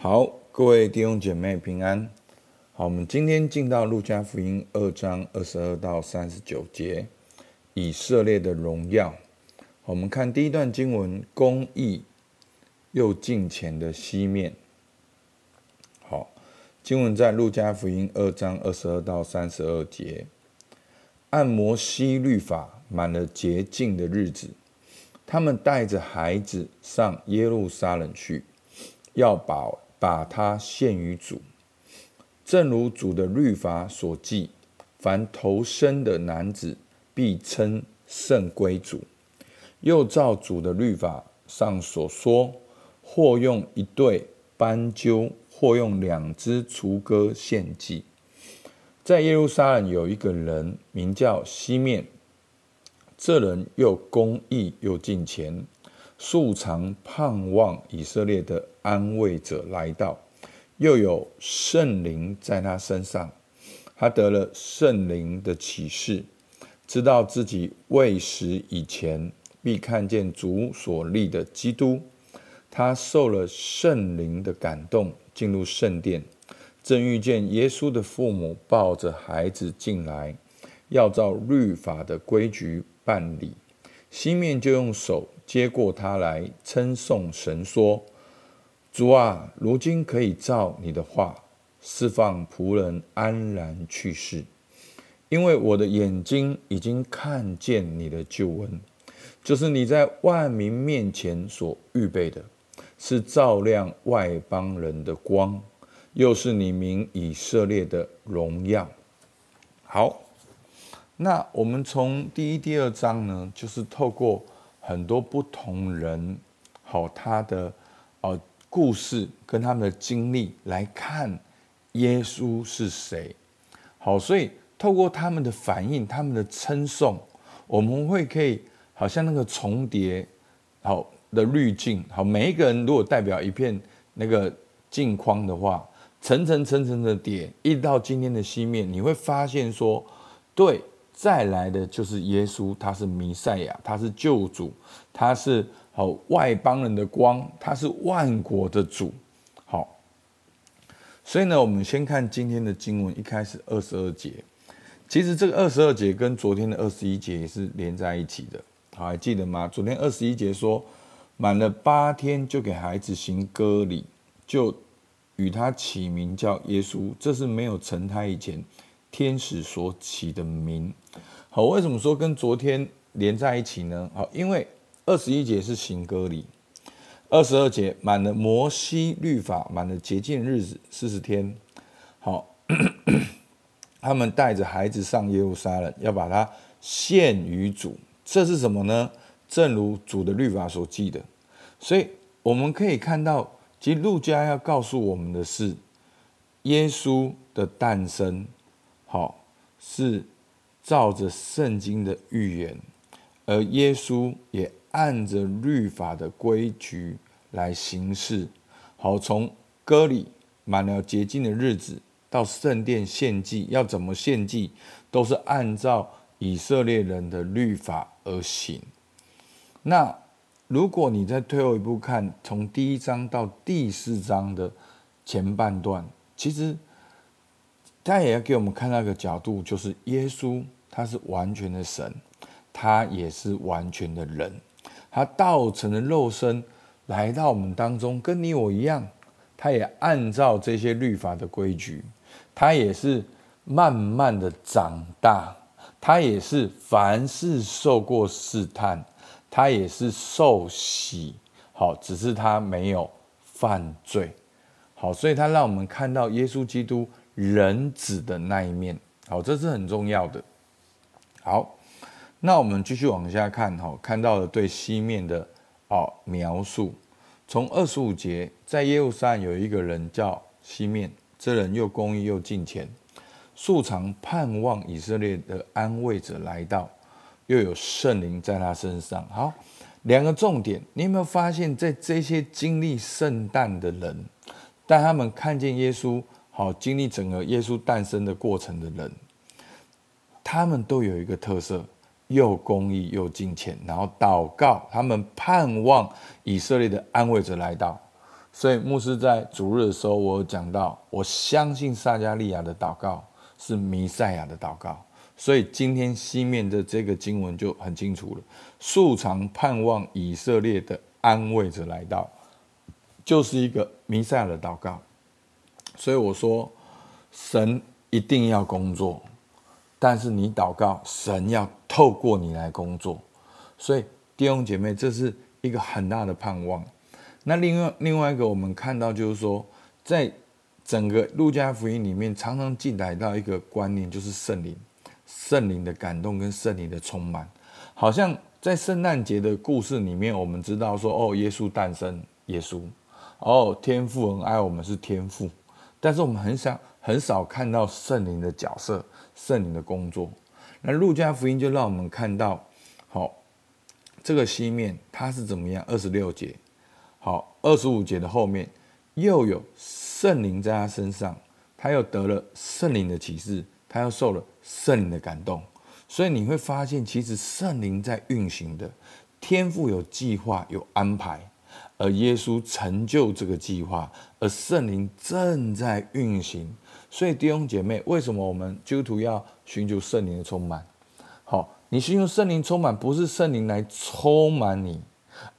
好，各位弟兄姐妹平安。好，我们今天进到路加福音二章二十二到三十九节，以色列的荣耀。我们看第一段经文，公义又近前的西面。好，经文在路加福音二章二十二到三十二节，按摩西律法满了洁净的日子，他们带着孩子上耶路撒冷去，要把把它献于主，正如主的律法所记，凡投生的男子必称圣归主。又照主的律法上所说，或用一对斑鸠，或用两只雏鸽献祭。在耶路撒冷有一个人名叫西面，这人又公义又敬虔。素常盼望以色列的安慰者来到，又有圣灵在他身上，他得了圣灵的启示，知道自己未死以前必看见主所立的基督。他受了圣灵的感动，进入圣殿，正遇见耶稣的父母抱着孩子进来，要照律法的规矩办理。西面就用手接过他来，称颂神说：“主啊，如今可以照你的话，释放仆人安然去世，因为我的眼睛已经看见你的救恩，就是你在万民面前所预备的，是照亮外邦人的光，又是你名以色列的荣耀。”好。那我们从第一、第二章呢，就是透过很多不同人，好他的呃故事跟他们的经历来看耶稣是谁，好，所以透过他们的反应、他们的称颂，我们会可以好像那个重叠好的滤镜，好，每一个人如果代表一片那个镜框的话，层层层层的叠，一直到今天的西面，你会发现说，对。再来的就是耶稣，他是弥赛亚，他是救主，他是好外邦人的光，他是万国的主。好，所以呢，我们先看今天的经文，一开始二十二节。其实这个二十二节跟昨天的二十一节也是连在一起的。好，还记得吗？昨天二十一节说，满了八天就给孩子行割礼，就与他起名叫耶稣，这是没有成胎以前。天使所起的名，好，为什么说跟昨天连在一起呢？好，因为二十一节是行歌礼，二十二节满了摩西律法，满了洁净日子四十天。好，他们带着孩子上耶路撒冷，要把它献于主。这是什么呢？正如主的律法所记的。所以我们可以看到，其实路加要告诉我们的是耶稣的诞生。好，是照着圣经的预言，而耶稣也按着律法的规矩来行事。好，从割礼满了洁净的日子到圣殿献祭，要怎么献祭，都是按照以色列人的律法而行。那如果你再退后一步看，从第一章到第四章的前半段，其实。他也要给我们看到一个角度，就是耶稣他是完全的神，他也是完全的人，他道成的肉身来到我们当中，跟你我一样，他也按照这些律法的规矩，他也是慢慢的长大，他也是凡事受过试探，他也是受洗，好，只是他没有犯罪，好，所以他让我们看到耶稣基督。人子的那一面，好，这是很重要的。好，那我们继续往下看，哈，看到了对西面的哦描述。从二十五节，在耶路撒冷有一个人叫西面，这人又公义又敬虔，素常盼望以色列的安慰者来到，又有圣灵在他身上。好，两个重点，你有没有发现，在这些经历圣诞的人，当他们看见耶稣。好，经历整个耶稣诞生的过程的人，他们都有一个特色，又公义又敬虔，然后祷告，他们盼望以色列的安慰者来到。所以牧师在主日的时候，我有讲到，我相信撒迦利亚的祷告是弥赛亚的祷告。所以今天西面的这个经文就很清楚了，素常盼望以色列的安慰者来到，就是一个弥赛亚的祷告。所以我说，神一定要工作，但是你祷告，神要透过你来工作。所以弟兄姐妹，这是一个很大的盼望。那另外另外一个，我们看到就是说，在整个路加福音里面，常常进来到一个观念，就是圣灵。圣灵的感动跟圣灵的充满，好像在圣诞节的故事里面，我们知道说，哦，耶稣诞生，耶稣，哦，天父很爱我们是天父，但是我们很少很少看到圣灵的角色，圣灵的工作。那路加福音就让我们看到，好，这个西面他是怎么样？二十六节，好，二十五节的后面又有圣灵在他身上，他又得了圣灵的启示。他又受了圣灵的感动，所以你会发现，其实圣灵在运行的，天赋有计划有安排，而耶稣成就这个计划，而圣灵正在运行。所以弟兄姐妹，为什么我们基督徒要寻求圣灵的充满？好，你寻求圣灵充满，不是圣灵来充满你，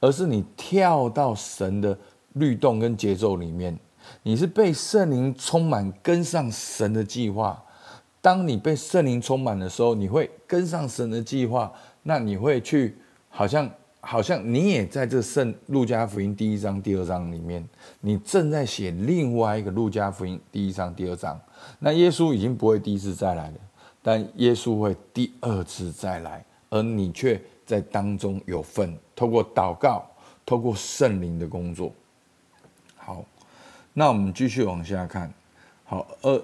而是你跳到神的律动跟节奏里面，你是被圣灵充满，跟上神的计划。当你被圣灵充满的时候，你会跟上神的计划。那你会去，好像好像你也在这圣路加福音第一章、第二章里面，你正在写另外一个路加福音第一章、第二章。那耶稣已经不会第一次再来了，但耶稣会第二次再来，而你却在当中有份，透过祷告，透过圣灵的工作。好，那我们继续往下看。好，二。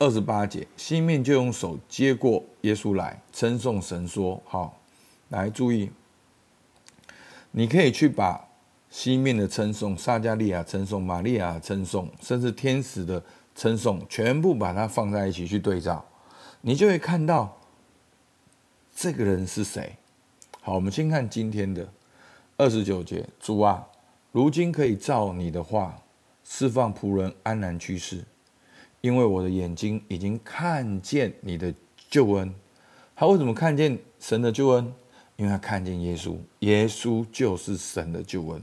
二十八节，西面就用手接过耶稣来，称颂神说：“好，来注意，你可以去把西面的称颂、撒迦利亚称颂、玛利亚称颂，甚至天使的称颂，全部把它放在一起去对照，你就会看到这个人是谁。好，我们先看今天的二十九节，主啊，如今可以照你的话，释放仆人安然去世。”因为我的眼睛已经看见你的救恩，他为什么看见神的救恩？因为他看见耶稣，耶稣就是神的救恩，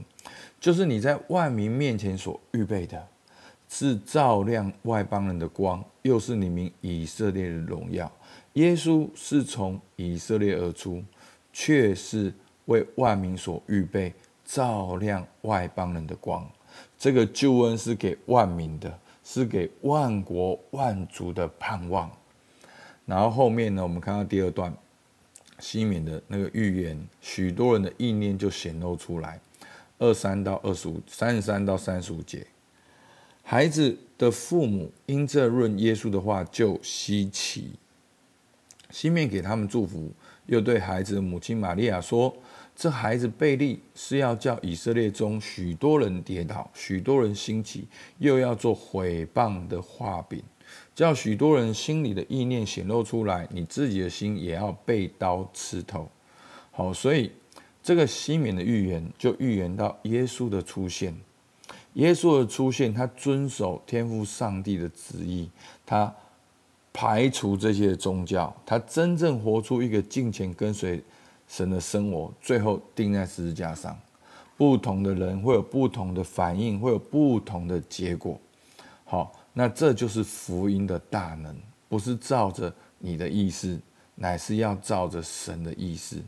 就是你在万民面前所预备的，是照亮外邦人的光，又是你们以色列的荣耀。耶稣是从以色列而出，却是为万民所预备，照亮外邦人的光。这个救恩是给万民的。是给万国万族的盼望。然后后面呢，我们看到第二段，西面的那个预言，许多人的意念就显露出来。二三到二十五，三十三到三十五节，孩子的父母因这论耶稣的话就稀奇。西面给他们祝福，又对孩子的母亲玛利亚说。这孩子贝利是要叫以色列中许多人跌倒，许多人兴起，又要做毁谤的画饼叫许多人心里的意念显露出来。你自己的心也要被刀刺透。好，所以这个西面的预言就预言到耶稣的出现。耶稣的出现，他遵守天父上帝的旨意，他排除这些宗教，他真正活出一个敬虔跟随。神的生活最后钉在十字架上，不同的人会有不同的反应，会有不同的结果。好，那这就是福音的大能，不是照着你的意思，乃是要照着神的意思。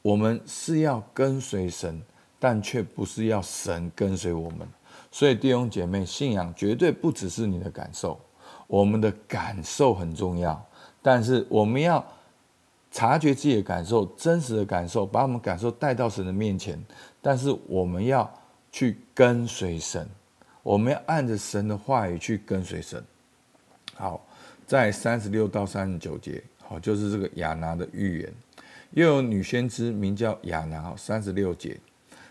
我们是要跟随神，但却不是要神跟随我们。所以弟兄姐妹，信仰绝对不只是你的感受，我们的感受很重要，但是我们要。察觉自己的感受，真实的感受，把我们感受带到神的面前。但是我们要去跟随神，我们要按着神的话语去跟随神。好，在三十六到三十九节，好，就是这个亚拿的预言。又有女先知名叫亚拿，三十六节，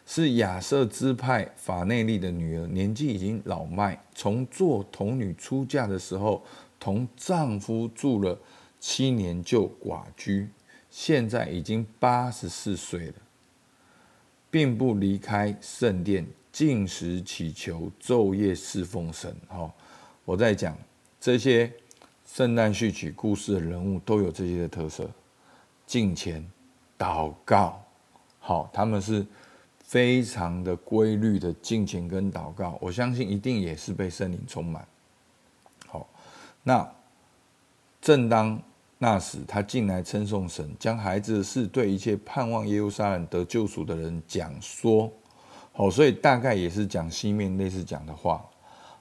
是亚瑟支派法内利的女儿，年纪已经老迈，从做童女出嫁的时候，同丈夫住了。七年就寡居，现在已经八十四岁了，并不离开圣殿，禁食祈求，昼夜侍奉神。好，我在讲这些圣诞序曲故事的人物都有这些的特色：敬虔、祷告。好，他们是非常的规律的敬虔跟祷告。我相信一定也是被圣灵充满。好，那正当那时，他进来称颂神，将孩子的事对一切盼望耶路撒冷得救赎的人讲说。好，所以大概也是讲西面类似讲的话。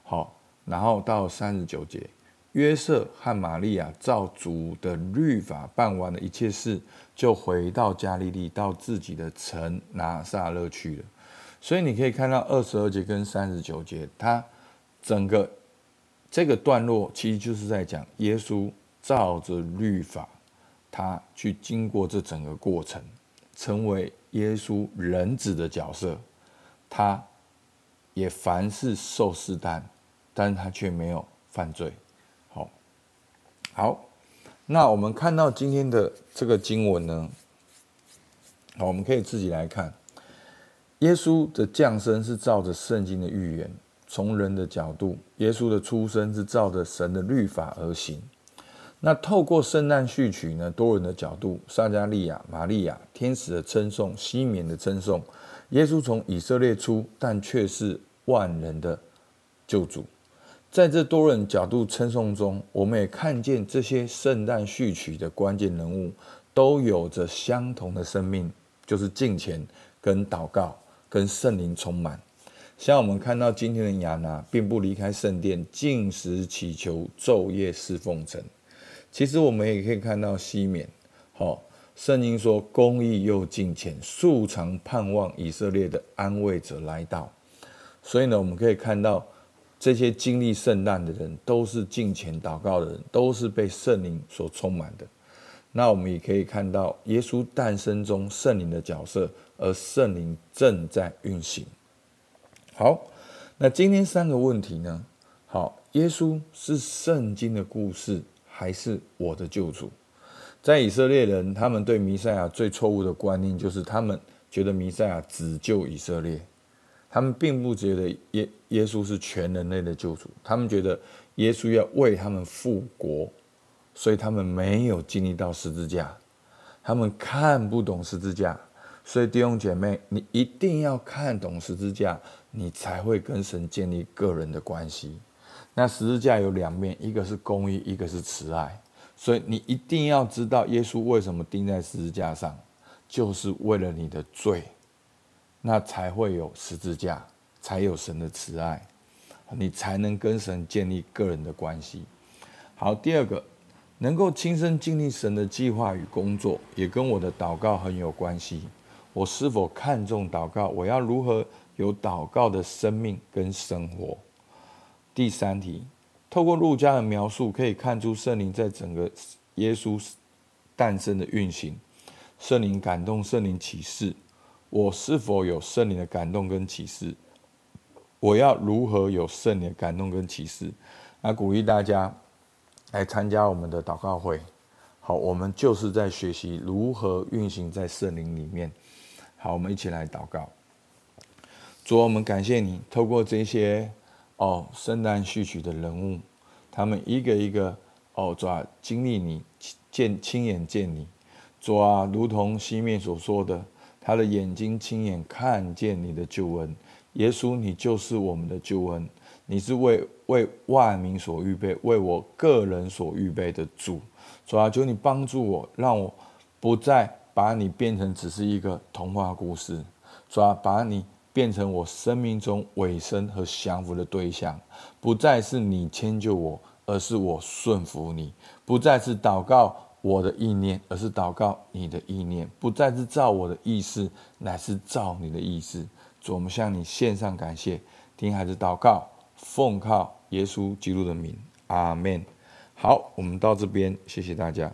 好，然后到三十九节，约瑟和玛利亚照主的律法办完了一切事，就回到加利利，到自己的城拿撒勒去了。所以你可以看到二十二节跟三十九节，他整个这个段落其实就是在讲耶稣照着律法，他去经过这整个过程，成为耶稣人子的角色。他也凡是受试探，但是他却没有犯罪。好，好，那我们看到今天的这个经文呢，好，我们可以自己来看，耶稣的降生是照着圣经的预言，从人的角度；耶稣的出生是照着神的律法而行。那透过圣诞序曲呢，多人的角度，撒迦利亚、玛利亚、天使的称颂、西缅的称颂。耶稣从以色列出，但却是万人的救主。在这多人角度称颂中，我们也看见这些圣诞序曲的关键人物都有着相同的生命，就是敬虔、跟祷告、跟圣灵充满。像我们看到今天的亚拿，并不离开圣殿，禁食祈求，昼夜侍奉神。其实我们也可以看到西缅，好。圣经说：“公义又敬虔，素常盼望以色列的安慰者来到。”所以呢，我们可以看到这些经历圣诞的人，都是敬虔祷告的人，都是被圣灵所充满的。那我们也可以看到耶稣诞生中圣灵的角色，而圣灵正在运行。好，那今天三个问题呢？好，耶稣是圣经的故事，还是我的救主？在以色列人，他们对弥赛亚最错误的观念就是，他们觉得弥赛亚只救以色列，他们并不觉得耶耶稣是全人类的救主，他们觉得耶稣要为他们复国，所以他们没有经历到十字架，他们看不懂十字架，所以弟兄姐妹，你一定要看懂十字架，你才会跟神建立个人的关系。那十字架有两面，一个是公义，一个是慈爱。所以你一定要知道耶稣为什么钉在十字架上，就是为了你的罪，那才会有十字架，才有神的慈爱，你才能跟神建立个人的关系。好，第二个，能够亲身经历神的计划与工作，也跟我的祷告很有关系。我是否看重祷告？我要如何有祷告的生命跟生活？第三题。透过路加的描述，可以看出圣灵在整个耶稣诞生的运行。圣灵感动，圣灵启示。我是否有圣灵的感动跟启示？我要如何有圣灵的感动跟启示？那鼓励大家来参加我们的祷告会。好，我们就是在学习如何运行在圣灵里面。好，我们一起来祷告。主，我们感谢你，透过这些。哦，圣诞序曲的人物，他们一个一个哦，主啊，经历你见亲眼见你，主啊，如同西面所说的，他的眼睛亲眼看见你的救恩，耶稣，你就是我们的救恩，你是为为万民所预备，为我个人所预备的主，主啊，求你帮助我，让我不再把你变成只是一个童话故事，主啊，把你。变成我生命中委身和降服的对象，不再是你迁就我，而是我顺服你；不再是祷告我的意念，而是祷告你的意念；不再是照我的意思，乃是照你的意思。主，我们向你献上感谢，听孩子祷告，奉靠耶稣基督的名，阿门。好，我们到这边，谢谢大家。